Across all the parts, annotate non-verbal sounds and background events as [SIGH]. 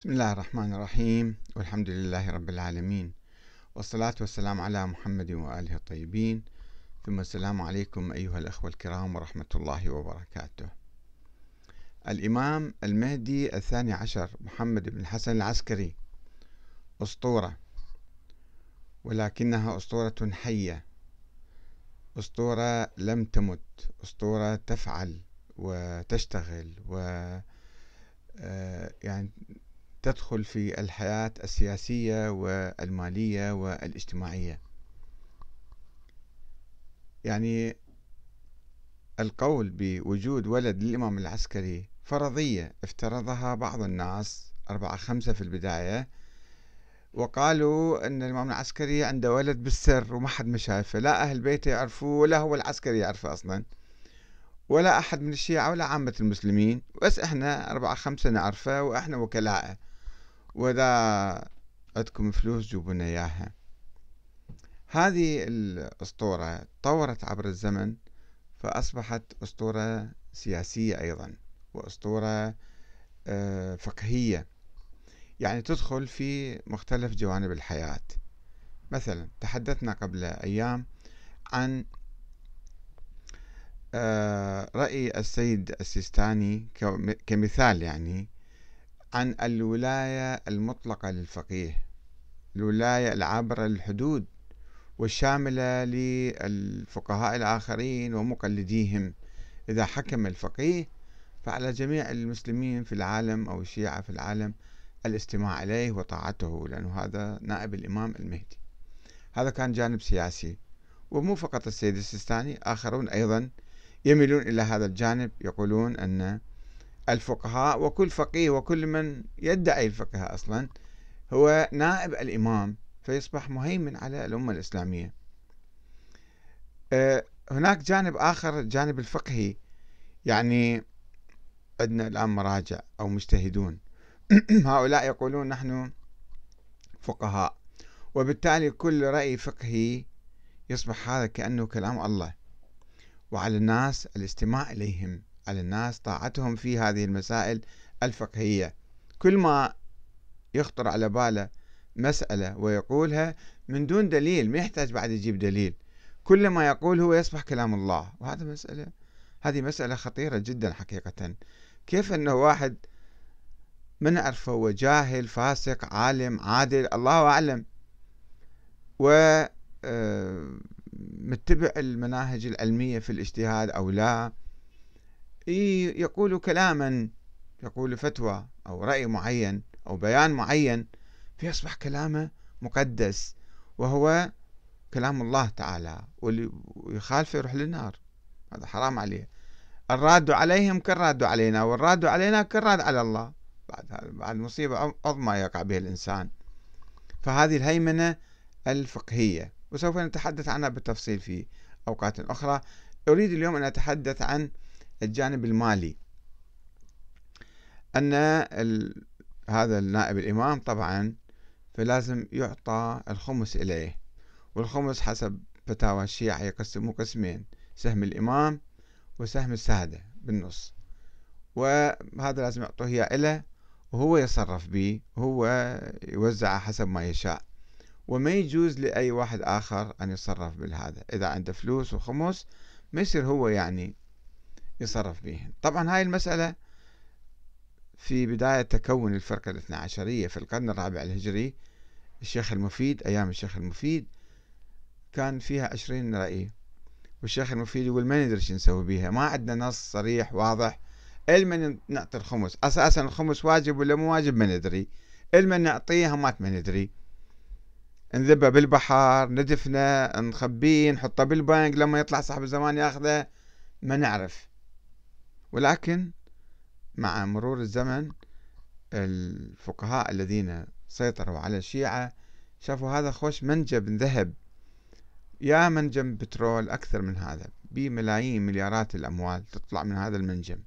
بسم الله الرحمن الرحيم والحمد لله رب العالمين والصلاة والسلام على محمد وآله الطيبين. ثم السلام عليكم أيها الأخوة الكرام ورحمة الله وبركاته. الإمام المهدي الثاني عشر محمد بن الحسن العسكري أسطورة ولكنها أسطورة حية أسطورة لم تمت أسطورة تفعل وتشتغل و آه، يعني تدخل في الحياة السياسية والمالية والاجتماعية. يعني القول بوجود ولد للإمام العسكري فرضية افترضها بعض الناس أربعة خمسة في البداية وقالوا أن الإمام العسكري عنده ولد بالسر وما حد ما شايفه لا أهل بيته يعرفوه ولا هو العسكري يعرفه أصلا ولا أحد من الشيعة ولا عامة المسلمين بس إحنا أربعة خمسة نعرفه وإحنا وكلاءه وإذا عندكم فلوس جيبونا إياها. هذه الأسطورة تطورت عبر الزمن فأصبحت أسطورة سياسية أيضا وأسطورة آه، فقهية. يعني تدخل في مختلف جوانب الحياة. مثلا تحدثنا قبل أيام عن آه، رأي السيد السيستاني كمثال يعني. عن الولاية المطلقة للفقيه الولاية العابرة للحدود والشاملة للفقهاء الآخرين ومقلديهم. إذا حكم الفقيه فعلى جميع المسلمين في العالم أو الشيعة في العالم الاستماع إليه وطاعته لأنه هذا نائب الإمام المهدي. هذا كان جانب سياسي. ومو فقط السيد السيستاني آخرون أيضا يميلون إلى هذا الجانب يقولون أن الفقهاء وكل فقيه وكل من يدعي الفقه أصلا هو نائب الإمام فيصبح مهيمن على الأمة الإسلامية. أه، هناك جانب آخر الجانب الفقهي. يعني عندنا الآن مراجع أو مجتهدون. [CLEARS THROAT] هؤلاء يقولون نحن فقهاء وبالتالي كل رأي فقهي يصبح هذا كأنه كلام الله وعلى الناس الاستماع إليهم. على الناس طاعتهم في هذه المسائل الفقهية. كل ما يخطر على باله مسألة ويقولها من دون دليل ما يحتاج بعد يجيب دليل. كل ما يقول هو يصبح كلام الله. وهذا مسألة هذه مسألة خطيرة جدا حقيقة. كيف أنه واحد من نعرفه هو جاهل فاسق عالم عادل؟ الله أعلم. و آه، متبع المناهج العلمية في الاجتهاد أو لا. يقول كلاما يقول فتوى أو رأي معين أو بيان معين فيصبح كلامه مقدس وهو كلام الله تعالى واللي يخالفه يروح للنار. هذا حرام عليه. الراد عليهم كالراد علينا والراد علينا كالراد على الله. بعد بعد مصيبة عظمى يقع بها الإنسان. فهذه الهيمنة الفقهية وسوف نتحدث عنها بالتفصيل في أوقات أخرى. أريد اليوم أن أتحدث عن الجانب المالي. أن هذا النائب الإمام طبعا فلازم يعطى الخمس إليه والخمس حسب فتاوى الشيعة يقسموا قسمين سهم الإمام وسهم السادة بالنص. وهذا لازم يعطوه إياه إله وهو يتصرف به وهو يوزعه حسب ما يشاء. وما يجوز لأي واحد آخر أن يتصرف بالهذا. إذا عنده فلوس وخمس ما يصير هو يعني يصرف بهم طبعا هاي المسألة في بداية تكون الفرقة الاثنى عشرية في القرن الرابع الهجري الشيخ المفيد أيام الشيخ المفيد كان فيها عشرين رأي. والشيخ المفيد يقول ما ندري شو نسوي بيها ما عندنا نص صريح واضح. إلمن نعطي الخمس. أساسا الخمس واجب ولا مو واجب ما ندري. إلمن نعطيه همات ما ندري. نذبه بالبحر ندفنه نخبيه نحطه بالبنك لما يطلع صاحب الزمان ياخذه ما نعرف. ولكن مع مرور الزمن الفقهاء الذين سيطروا على الشيعة شافوا هذا خوش منجم ذهب. يا منجم بترول أكثر من هذا بملايين مليارات الأموال تطلع من هذا المنجم.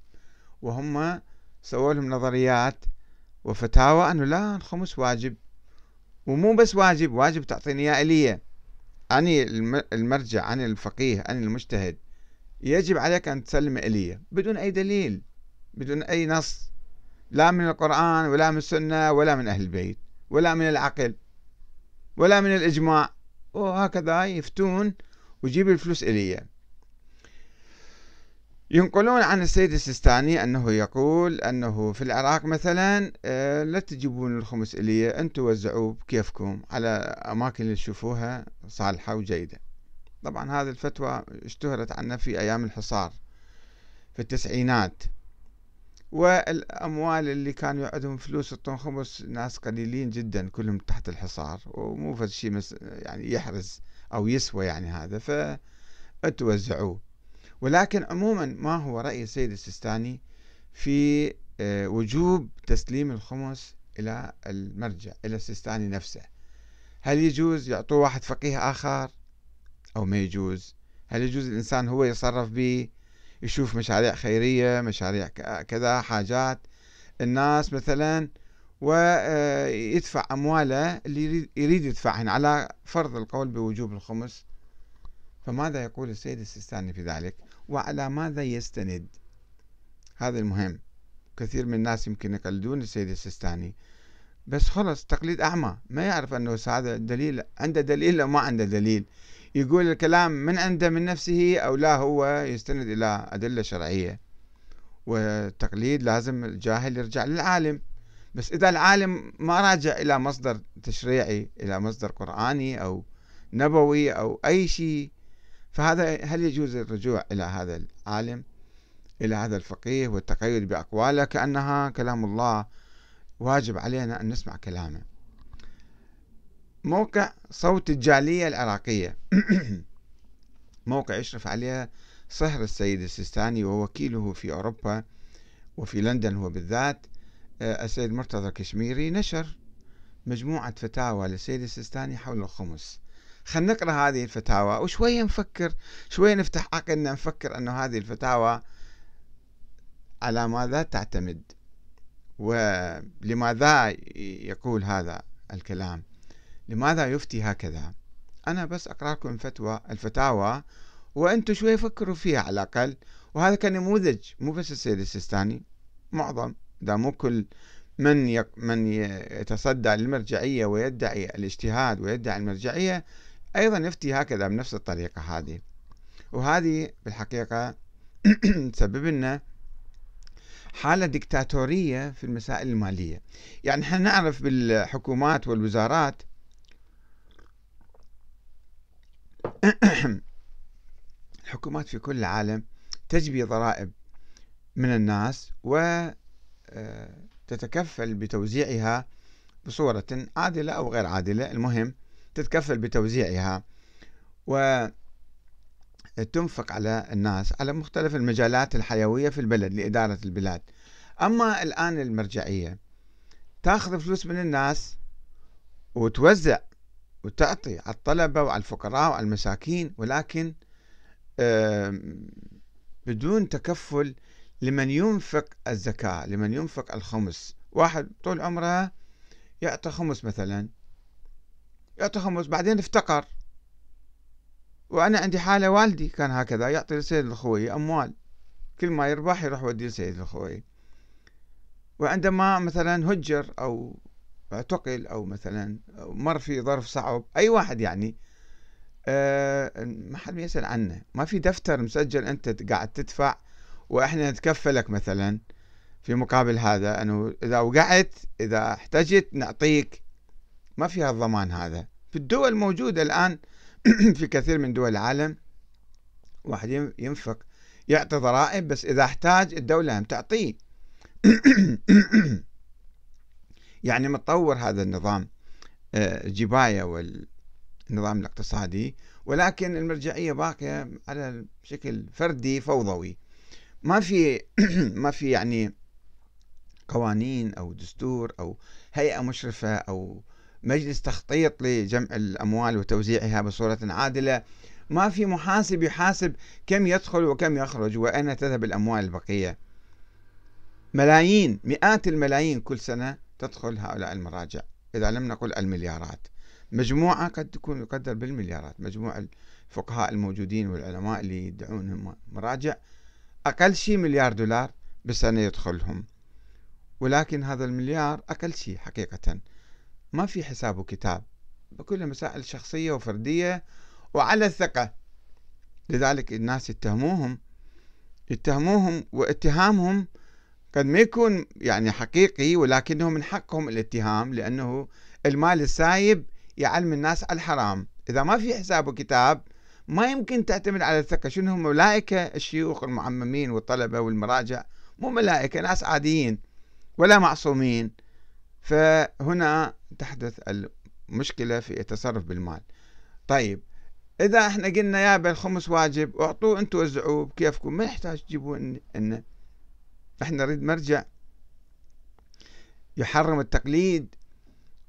وهم سووا لهم نظريات وفتاوى أنه لا الخمس واجب. ومو بس واجب واجب تعطيني إياه إليه أني المرجع أني الفقيه أني المجتهد. يجب عليك أن تسلم إلي بدون أي دليل بدون أي نص لا من القرآن ولا من السنة ولا من أهل البيت ولا من العقل ولا من الإجماع. وهكذا يفتون ويجيب الفلوس إليه. ينقلون عن السيد السيستاني أنه يقول أنه في العراق مثلا آه، لا تجيبون الخمس إلي أنتم وزعوه بكيفكم على أماكن اللي تشوفوها صالحة وجيدة. طبعا هذه الفتوى اشتهرت عنا في أيام الحصار في التسعينات. والأموال اللي كانوا يعدهم فلوس يعطون خمس ناس قليلين جدا كلهم تحت الحصار ومو فد شيء يعني يحرز أو يسوى يعني هذا فتوزعوه ولكن عموما ما هو رأي السيد السيستاني في آه، وجوب تسليم الخمس إلى المرجع إلى السيستاني نفسه. هل يجوز يعطوه واحد فقيه آخر؟ أو ما يجوز. هل يجوز الإنسان هو يتصرف به يشوف مشاريع خيرية مشاريع كذا حاجات؟ الناس مثلا ويدفع آه، أمواله اللي يريد يدفعهن على فرض القول بوجوب الخمس. فماذا يقول السيد السيستاني في ذلك؟ وعلى ماذا يستند؟ هذا المهم. كثير من الناس يمكن يقلدون السيد السيستاني. بس خلص تقليد أعمى. ما يعرف أنه هذا دليل عنده دليل أو ما عنده دليل. يقول الكلام من عنده من نفسه أو لا هو يستند إلى أدلة شرعية. والتقليد لازم الجاهل يرجع للعالم. بس إذا العالم ما راجع إلى مصدر تشريعي إلى مصدر قرآني أو نبوي أو أي شيء فهذا هل يجوز الرجوع إلى هذا العالم؟ إلى هذا الفقيه والتقيد بأقواله؟ كأنها كلام الله واجب علينا أن نسمع كلامه. موقع صوت الجالية العراقية. [CLEARS THROAT] موقع يشرف عليه صهر السيد السيستاني ووكيله في أوروبا وفي لندن هو بالذات آه، السيد مرتضى الكشميري. نشر مجموعة فتاوى للسيد السيستاني حول الخمس. خلينا نقرأ هذه الفتاوى وشوية نفكر شوية نفتح عقلنا نفكر أنه هذه الفتاوى على ماذا تعتمد ولماذا يقول هذا الكلام. لماذا يفتي هكذا؟ أنا بس أقرأ لكم الفتوى الفتاوى وأنتم شوي فكروا فيها على الأقل وهذا كنموذج مو بس السيد السيستاني معظم إذا مو كل من من يتصدى للمرجعية ويدعي الاجتهاد ويدعي المرجعية أيضا يفتي هكذا بنفس الطريقة هذه. وهذه بالحقيقة [CLEARS THROAT] تسبب لنا حالة ديكتاتورية في المسائل المالية. يعني إحنا نعرف بالحكومات والوزارات [COUGHS] الحكومات في كل العالم تجبي ضرائب من الناس وتتكفل آه، بتوزيعها بصورة عادلة أو غير عادلة. المهم تتكفل بتوزيعها وتنفق على الناس على مختلف المجالات الحيوية في البلد لإدارة البلاد. أما الآن المرجعية تأخذ فلوس من الناس وتوزع وتعطي على الطلبة وعلى الفقراء وعلى المساكين ولكن بدون تكفل لمن ينفق الزكاة لمن ينفق الخمس. واحد طول عمره يعطي خمس مثلا. يعطي خمس بعدين افتقر. وأنا عندي حالة والدي كان هكذا يعطي لسيد الخوي أموال. كل ما يربح يروح يودي لسيد الخوي وعندما مثلا هجر أو اعتقل أو مثلا مر في ظرف صعب أي واحد يعني. أه ما حد يسأل عنه. ما في دفتر مسجل أنت قاعد تدفع وإحنا نتكفلك مثلا في مقابل هذا. أنه إذا وقعت إذا احتجت نعطيك. ما فيها الضمان هذا. في الدول الموجودة الآن [CLEARS THROAT] في كثير من دول العالم واحد ينفق يعطي ضرائب بس إذا احتاج الدولة هم تعطيه. [CLEARS THROAT] يعني متطور هذا النظام آه، والنظام الاقتصادي ولكن المرجعية باقية على شكل فردي فوضوي. ما في [CLEARS THROAT] ما في يعني قوانين أو دستور أو هيئة مشرفة أو مجلس تخطيط لجمع الأموال وتوزيعها بصورة عادلة. ما في محاسب يحاسب كم يدخل وكم يخرج وأين تذهب الأموال البقية. ملايين مئات الملايين كل سنة تدخل هؤلاء المراجع. إذا لم نقل المليارات مجموعة قد تكون يقدر بالمليارات. مجموع الفقهاء الموجودين والعلماء اللي يدعون مراجع أقل شيء مليار دولار بالسنة يدخلهم. ولكن هذا المليار أقل شيء حقيقة. ما في حساب وكتاب كلها مسائل شخصية وفردية وعلى الثقة. لذلك الناس يتهموهم يتهموهم واتهامهم قد ما يكون يعني حقيقي ولكنه من حقهم الاتهام لأنه المال السايب يعلم الناس على الحرام. إذا ما في حساب وكتاب ما يمكن تعتمد على الثقة. شنو هم؟ ملائكة الشيوخ المعممين والطلبة والمراجع. مو ملائكة ناس عاديين ولا معصومين. فهنا تحدث المشكلة في التصرف بالمال. طيب إذا إحنا قلنا يا الخمس واجب أعطوه أنتم وزعوه بكيفكم ما يحتاج تجيبوا إن إحنا نريد مرجع يحرم التقليد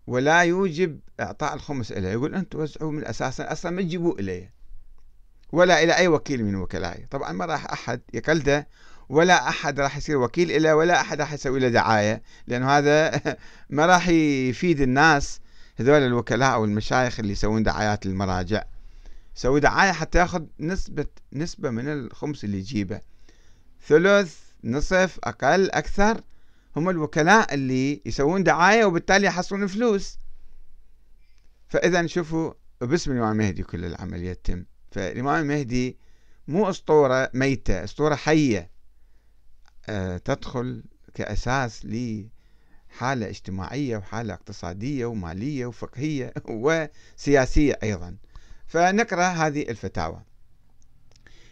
ولا يوجب إعطاء الخمس إليه. يقول أنتم وزعوه من الأساس أصلا ما تجيبوه الي ولا إلى أي وكيل من وكلائي طبعا ما راح أحد يقلده ولا أحد راح يصير وكيل له ولا أحد راح يسوي له دعاية لأنه هذا [LAUGHS] ما راح يفيد الناس هذول الوكلاء أو المشايخ اللي يسوون دعايات للمراجع. يسوي دعاية حتى ياخذ نسبة نسبة من الخمس اللي يجيبه. ثلث نصف أقل أكثر. هم الوكلاء اللي يسوون دعاية وبالتالي يحصلون فلوس. فإذا شوفوا باسم الإمام المهدي كل العملية تتم فالإمام المهدي مو أسطورة ميتة أسطورة حية. آه، تدخل كأساس لحالة اجتماعية وحالة اقتصادية ومالية وفقهية [LAUGHS] وسياسية أيضا. فنقرأ هذه الفتاوى.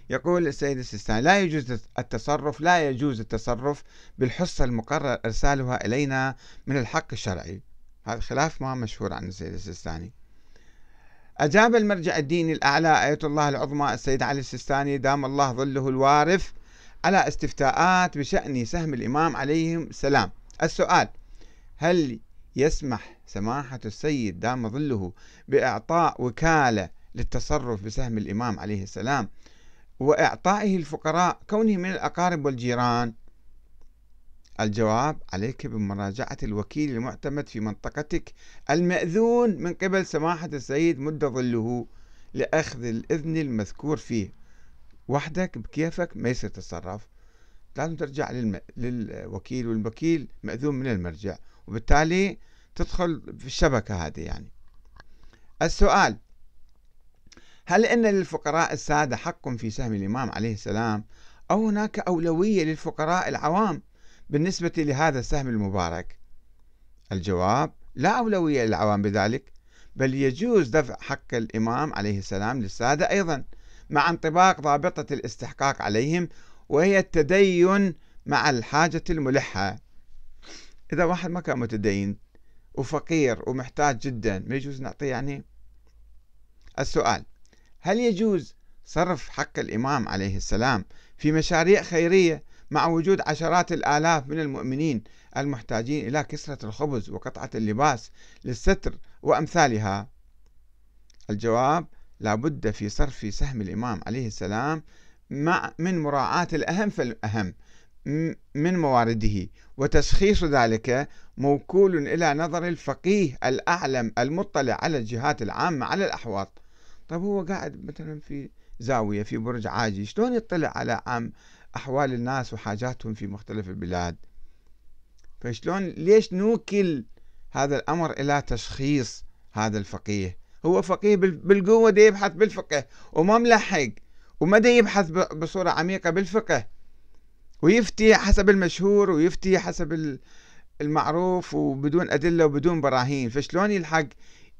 يقول السيد السيستاني لا يجوز التصرف لا يجوز التصرف بالحصة المقرر إرسالها إلينا من الحق الشرعي. هذا خلاف ما مشهور عن السيد السيستاني. أجاب المرجع الديني الأعلى آية الله العظمى السيد علي السيستاني دام الله ظله الوارث على استفتاءات بشأن سهم الإمام عليه السلام. السؤال هل يسمح سماحة السيد دام ظله بإعطاء وكالة للتصرف بسهم الإمام عليه السلام وإعطائه الفقراء كونه من الأقارب والجيران. الجواب عليك بمراجعة الوكيل المعتمد في منطقتك المأذون من قبل سماحة السيد مد ظله لأخذ الإذن المذكور فيه. وحدك بكيفك ما يصير تتصرف. لازم ترجع للم... للوكيل والوكيل مأذون من المرجع وبالتالي تدخل في الشبكة هذه يعني. السؤال هل أن للفقراء السادة حق في سهم الإمام عليه السلام أو هناك أولوية للفقراء العوام بالنسبة لهذا السهم المبارك؟ الجواب لا أولوية للعوام بذلك بل يجوز دفع حق الإمام عليه السلام للسادة أيضا مع انطباق ضابطة الاستحقاق عليهم وهي التدين مع الحاجة الملحة. إذا واحد ما كان متدين وفقير ومحتاج جدا ما يجوز نعطيه يعني؟ السؤال هل يجوز صرف حق الإمام عليه السلام في مشاريع خيرية مع وجود عشرات الآلاف من المؤمنين المحتاجين إلى كسرة الخبز وقطعة اللباس للستر وأمثالها؟ الجواب لا بد في صرف سهم الإمام عليه السلام مع من مراعاة الأهم فالأهم من موارده وتشخيص ذلك موكول إلى نظر الفقيه الأعلم المطلع على الجهات العامة على الأحواض. طيب هو قاعد مثلا في زاوية في برج عاجي شلون يطلع على عام أحوال الناس وحاجاتهم في مختلف البلاد؟ فشلون ليش نوكل هذا الأمر إلى تشخيص هذا الفقيه؟ هو فقيه بالقوة دي يبحث بالفقه وما ملحق وما دي يبحث بصورة عميقة بالفقه. ويفتي حسب المشهور ويفتي حسب المعروف وبدون أدلة وبدون براهين. فشلون يلحق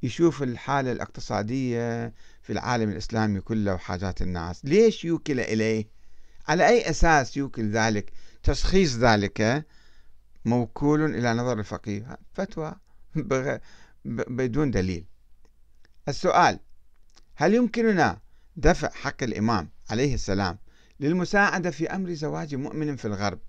يشوف الحالة الاقتصادية في العالم الإسلامي كله وحاجات الناس. ليش يوكل إليه؟ على أي أساس يوكل ذلك؟ تشخيص ذلك موكول إلى نظر الفقيه. فتوى [LAUGHS] بدون دليل. السؤال هل يمكننا دفع حق الإمام عليه السلام للمساعدة في أمر زواج مؤمن في الغرب؟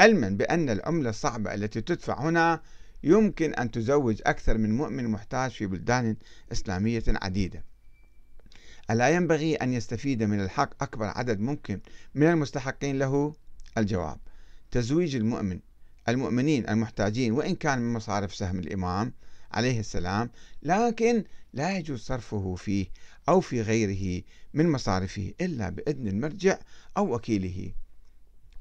علما بأن العملة الصعبة التي تدفع هنا يمكن أن تزوج أكثر من مؤمن محتاج في بلدان إسلامية عديدة. ألا ينبغي أن يستفيد من الحق أكبر عدد ممكن من المستحقين له؟ الجواب تزويج المؤمن المؤمنين المحتاجين وإن كان من مصارف سهم الإمام عليه السلام لكن لا يجوز صرفه فيه أو في غيره من مصارفه إلا بإذن المرجع أو وكيله.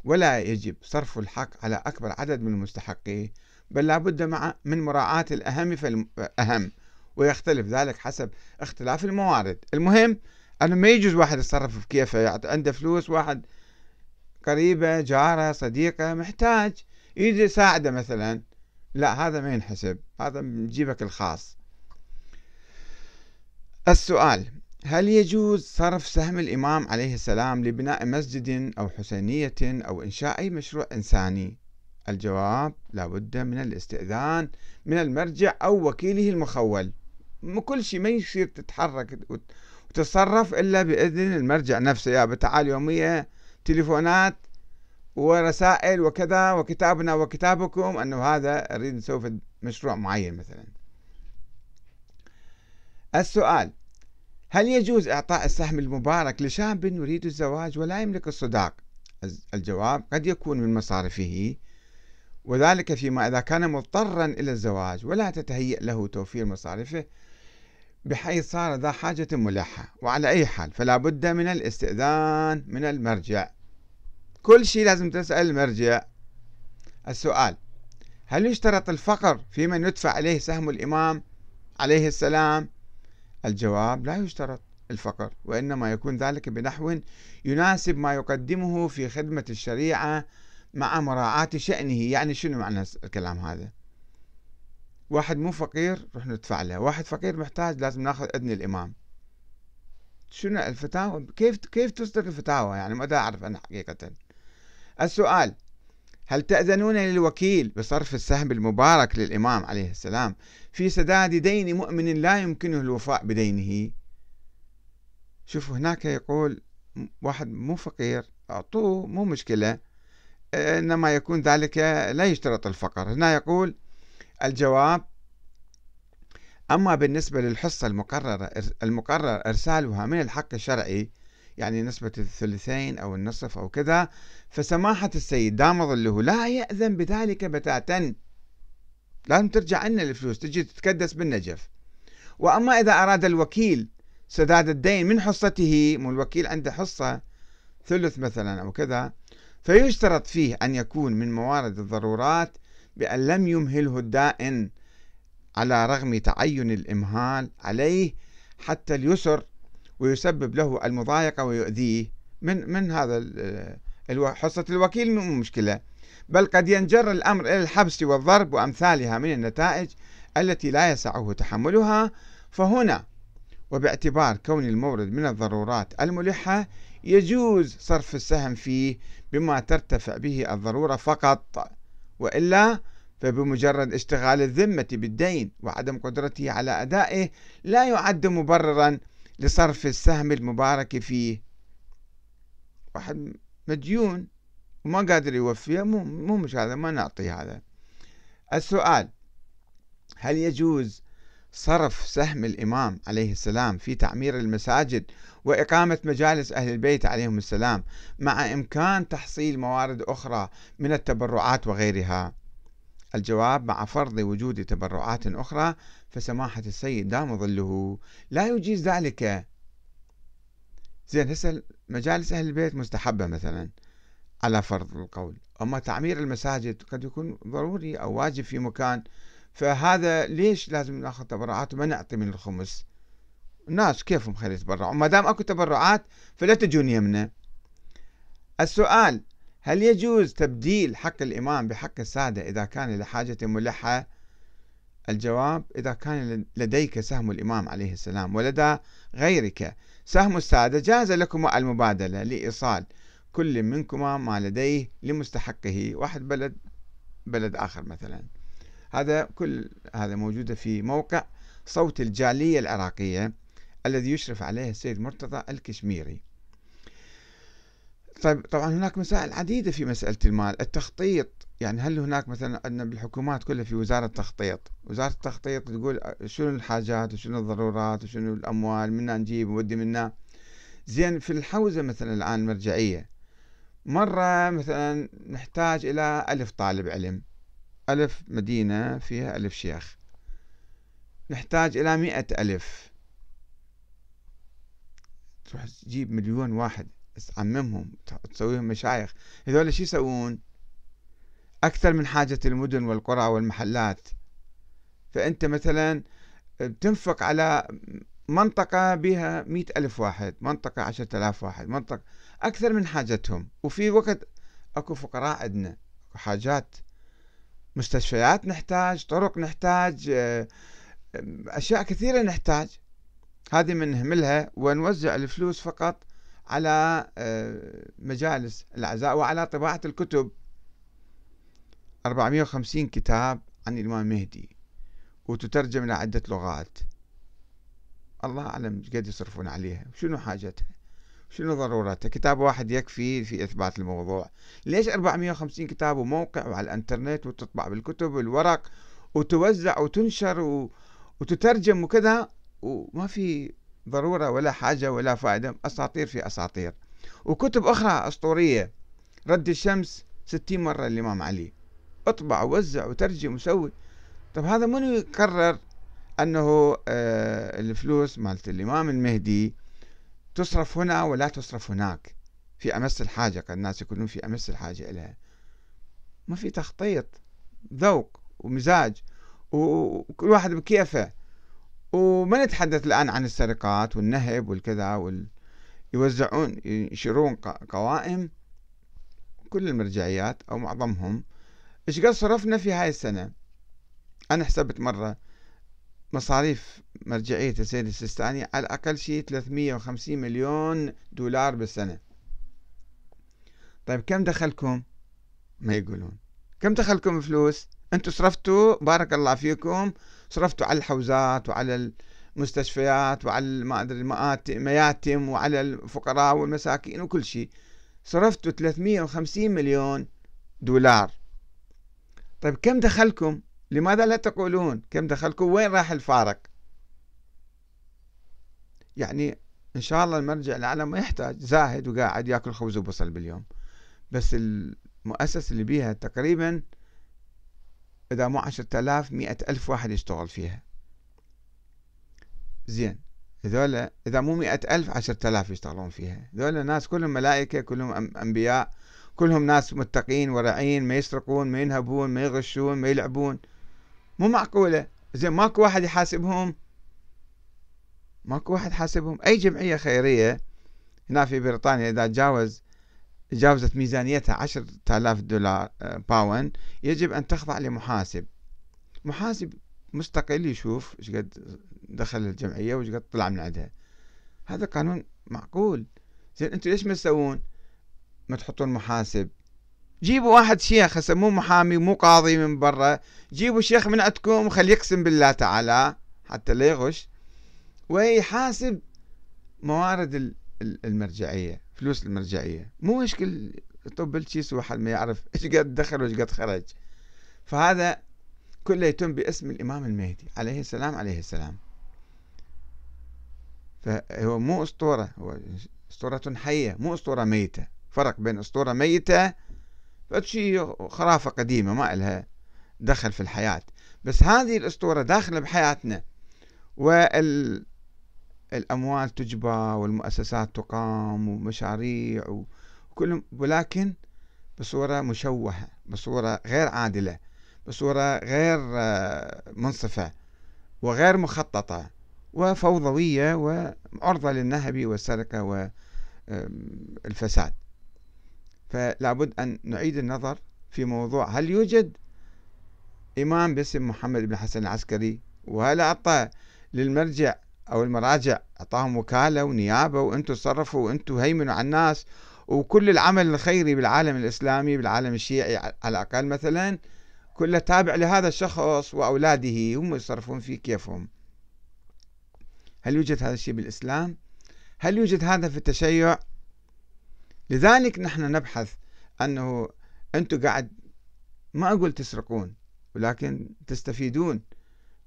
ولا يجب صرف الحق على أكبر عدد من المستحقين بل لابد مع من مراعاة الأهم فالأهم ويختلف ذلك حسب اختلاف الموارد. المهم أنه ما يجوز واحد يتصرف بكيفه عنده فلوس واحد قريبة جارة صديقة محتاج يجي يساعده مثلا. لا هذا ما ينحسب هذا نجيبك الخاص. السؤال هل يجوز صرف سهم الإمام عليه السلام لبناء مسجد أو حسينية أو إنشاء أي مشروع إنساني؟ الجواب لابد من الاستئذان من المرجع أو وكيله المخول. كل شيء ما يصير تتحرك وتتصرف إلا بإذن المرجع نفسه. يا بتعال يومية تليفونات ورسائل وكذا وكتابنا وكتابكم أنه هذا أريد نسوي مشروع معين مثلا. السؤال هل يجوز إعطاء السهم المبارك لشاب يريد الزواج ولا يملك الصداق؟ الجواب قد يكون من مصارفه وذلك فيما إذا كان مضطرا إلى الزواج ولا تتهيأ له توفير مصارفه بحيث صار ذا حاجة ملحة. وعلى أي حال فلا بد من الاستئذان من المرجع. كل شيء لازم تسأل المرجع. السؤال هل يشترط الفقر في من يدفع عليه سهم الإمام عليه السلام؟ الجواب لا يشترط الفقر وإنما يكون ذلك بنحو يناسب ما يقدمه في خدمة الشريعة مع مراعاة شأنه. يعني شنو معنى الكلام هذا؟ واحد مو فقير رح ندفع له. واحد فقير محتاج لازم ناخذ أذن الإمام. شنو الفتاوى؟ كيف كيف تصدر الفتاوى؟ يعني ما أعرف أنا حقيقة. السؤال هل تأذنون للوكيل بصرف السهم المبارك للإمام عليه السلام؟ في سداد دين مؤمن لا يمكنه الوفاء بدينه. شوفوا هناك يقول واحد مو فقير أعطوه مو مشكلة. إنما يكون ذلك لا يشترط الفقر. هنا يقول الجواب أما بالنسبة للحصة المقررة المقرر إرسالها من الحق الشرعي يعني نسبة الثلثين أو النصف أو كذا فسماحة السيد دام ظله لا يأذن بذلك بتاتا. لازم ترجع لنا الفلوس تجي تتكدس بالنجف. وأما إذا أراد الوكيل سداد الدين من حصته مو الوكيل عنده حصة ثلث مثلا أو كذا فيشترط فيه أن يكون من موارد الضرورات بأن لم يمهله الدائن على رغم تعين الإمهال عليه حتى اليسر ويسبب له المضايقة ويؤذيه. من من هذا حصة الوكيل مو مشكلة بل قد ينجر الأمر إلى الحبس والضرب وأمثالها من النتائج التي لا يسعه تحملها. فهنا وباعتبار كون المورد من الضرورات الملحة يجوز صرف السهم فيه بما ترتفع به الضرورة فقط وإلا فبمجرد اشتغال الذمة بالدين وعدم قدرته على أدائه لا يعد مبررا لصرف السهم المبارك فيه. واحد مديون وما قادر يوفيه مو مش هذا ما نعطي هذا. السؤال هل يجوز صرف سهم الإمام عليه السلام في تعمير المساجد وإقامة مجالس أهل البيت عليهم السلام مع إمكان تحصيل موارد أخرى من التبرعات وغيرها. الجواب مع فرض وجود تبرعات أخرى فسماحة السيد دام ظله. لا يجيز ذلك. زين هسه مجالس أهل البيت مستحبة مثلا على فرض القول. أما تعمير المساجد قد يكون ضروري أو واجب في مكان فهذا ليش لازم ناخذ تبرعات وما نعطي من الخمس؟ الناس كيفهم خلي يتبرعوا؟ ما دام أكو تبرعات فلا تجون يمنا. السؤال هل يجوز تبديل حق الإمام بحق السادة إذا كان لحاجة ملحة؟ الجواب إذا كان لديك سهم الإمام عليه السلام ولدى غيرك سهم السادة جاز لكما المبادلة لإيصال كل منكما ما لديه لمستحقه واحد بلد بلد آخر مثلا. هذا كل هذا موجود في موقع صوت الجالية العراقية الذي يشرف عليه السيد مرتضى الكشميري. طيب طبعا هناك مسائل عديدة في مسألة المال. التخطيط يعني هل هناك مثلا عندنا بالحكومات كلها في وزارة تخطيط وزارة التخطيط تقول شنو الحاجات وشنو الضرورات وشنو الأموال منا نجيب ودي منا. زين في الحوزة مثلا الآن المرجعية مرة مثلا نحتاج إلى ألف طالب علم. ألف مدينة فيها ألف شيخ. نحتاج إلى مئة ألف. تروح تجيب مليون واحد تعممهم تسويهم مشايخ. هذول شو يسوون؟ أكثر من حاجة المدن والقرى والمحلات. فأنت مثلا بتنفق على منطقة بها مئة ألف واحد منطقة عشرة آلاف واحد منطقة أكثر من حاجتهم. وفي وقت أكو فقراء عندنا حاجات مستشفيات نحتاج طرق نحتاج آه، أشياء كثيرة نحتاج. هذه بنهملها ونوزع الفلوس فقط على آه، مجالس العزاء وعلى طباعة الكتب. 450 كتاب عن الإمام المهدي وتترجم إلى عدة لغات. الله أعلم قد يصرفون عليها شنو حاجتها؟ شنو ضرورتها؟ كتاب واحد يكفي في إثبات الموضوع. ليش 450 كتاب وموقع وعلى الإنترنت وتطبع بالكتب والورق وتوزع وتنشر و... وتترجم وكذا؟ وما في ضرورة ولا حاجة ولا فائدة. أساطير في أساطير. وكتب أخرى أسطورية. رد الشمس ستين مرة الإمام علي. اطبع ووزع وترجم وسوي. طب هذا منو يقرر أنه آه الفلوس مالت الإمام المهدي تصرف هنا ولا تصرف هناك. في أمس الحاجة قد الناس يكونون في أمس الحاجة إليها ما في تخطيط ذوق ومزاج وكل واحد بكيفه. وما نتحدث الآن عن السرقات والنهب والكذا وال... يوزعون ينشرون قوائم. كل المرجعيات أو معظمهم إيش قد صرفنا في هاي السنة؟ أنا حسبت مرة مصاريف مرجعية السيد السيستاني على الأقل شيء 350 مليون دولار بالسنة. طيب كم دخلكم؟ ما يقولون. كم دخلكم فلوس؟ أنتم صرفتوا بارك الله فيكم صرفتوا على الحوزات وعلى المستشفيات وعلى ما أدري المياتم وعلى الفقراء والمساكين وكل شيء صرفتوا 350 مليون دولار. طيب كم دخلكم؟ لماذا لا تقولون؟ كم دخلكم؟ وين راح الفارق؟ يعني إن شاء الله المرجع الأعلى ما يحتاج زاهد وقاعد ياكل خبز وبصل باليوم. بس المؤسسة اللي بيها تقريبا إذا مو عشرة آلاف مئة ألف واحد يشتغل فيها. زين. هذول إذا مو مئة ألف عشرة آلاف يشتغلون فيها. هذول ناس كلهم ملائكة كلهم أنبياء كلهم ناس متقين ورعين ما يسرقون ما ينهبون ما يغشون ما يلعبون. مو معقولة. زين ماكو واحد يحاسبهم؟ ماكو واحد حاسبهم أي جمعية خيرية هنا في بريطانيا إذا تجاوز تجاوزت ميزانيتها عشرة آلاف دولار آه، باون يجب أن تخضع لمحاسب. محاسب مستقل يشوف إيش قد دخل الجمعية وإيش قد طلع من عندها. هذا قانون معقول. زين أنتم ليش ما تسوون؟ ما تحطون محاسب. جيبوا واحد شيخ مو محامي مو قاضي من برا. جيبوا شيخ من عندكم خليه يقسم بالله تعالى حتى لا يغش. ويحاسب موارد المرجعية فلوس المرجعية. مو مشكل طب الكيس واحد ما يعرف إيش قد دخل وإيش قد خرج. فهذا كله يتم باسم الإمام المهدي عليه السلام عليه السلام. فهو مو أسطورة هو أسطورة حية مو أسطورة ميتة. فرق بين أسطورة ميتة فشي خرافة قديمة ما إلها دخل في الحياة. بس هذه الأسطورة داخلة بحياتنا وال الأموال تجبى والمؤسسات تقام ومشاريع وكل ولكن بصورة مشوهة بصورة غير عادلة بصورة غير آه، منصفة وغير مخططة وفوضوية وعرضة للنهب والسرقة والفساد فلا بد أن نعيد النظر في موضوع هل يوجد إمام باسم محمد بن حسن العسكري وهل أعطى للمرجع أو المراجع أعطاهم وكالة ونيابة وأنتم تصرفوا وأنتم هيمنوا على الناس وكل العمل الخيري بالعالم الإسلامي بالعالم الشيعي على الأقل مثلا كله تابع لهذا الشخص وأولاده هم يصرفون فيه كيفهم هل يوجد هذا الشيء بالإسلام؟ هل يوجد هذا في التشيع؟ لذلك نحن نبحث أنه أنتم قاعد ما أقول تسرقون ولكن تستفيدون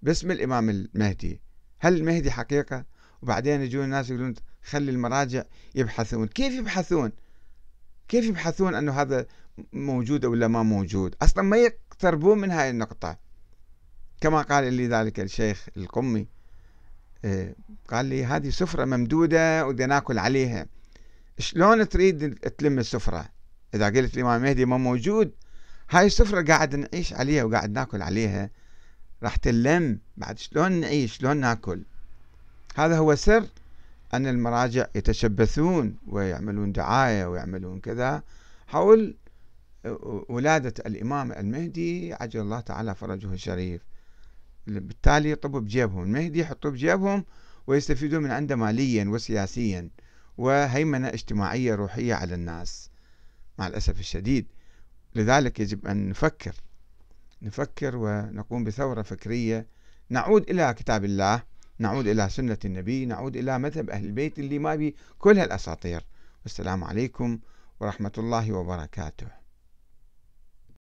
باسم الإمام المهدي. هل المهدي حقيقة؟ وبعدين يجون الناس يقولون خلي المراجع يبحثون. كيف يبحثون؟ كيف يبحثون أنه هذا موجود ولا ما موجود؟ أصلا ما يقتربون من هاي النقطة. كما قال لي ذلك الشيخ القمي إيه، قال لي هذه سفرة ممدودة ودنا ناكل عليها. شلون تريد تلم السفرة؟ إذا قلت الإمام المهدي ما موجود. هاي السفرة قاعد نعيش عليها وقاعد ناكل عليها. راح تلم. بعد شلون نعيش؟ شلون ناكل؟ هذا هو سر أن المراجع يتشبثون ويعملون دعاية ويعملون كذا حول ولادة الإمام المهدي عجل الله تعالى فرجه الشريف. بالتالي يطبوا بجيبهم. المهدي يحطوا بجيبهم ويستفيدون من عنده ماليا وسياسيا. وهيمنة اجتماعية روحية على الناس مع الأسف الشديد. لذلك يجب أن نفكر نفكر ونقوم بثورة فكرية. نعود إلى كتاب الله نعود إلى سنة النبي نعود إلى مذهب أهل البيت اللي ما بي كل هالأساطير. والسلام عليكم ورحمة الله وبركاته.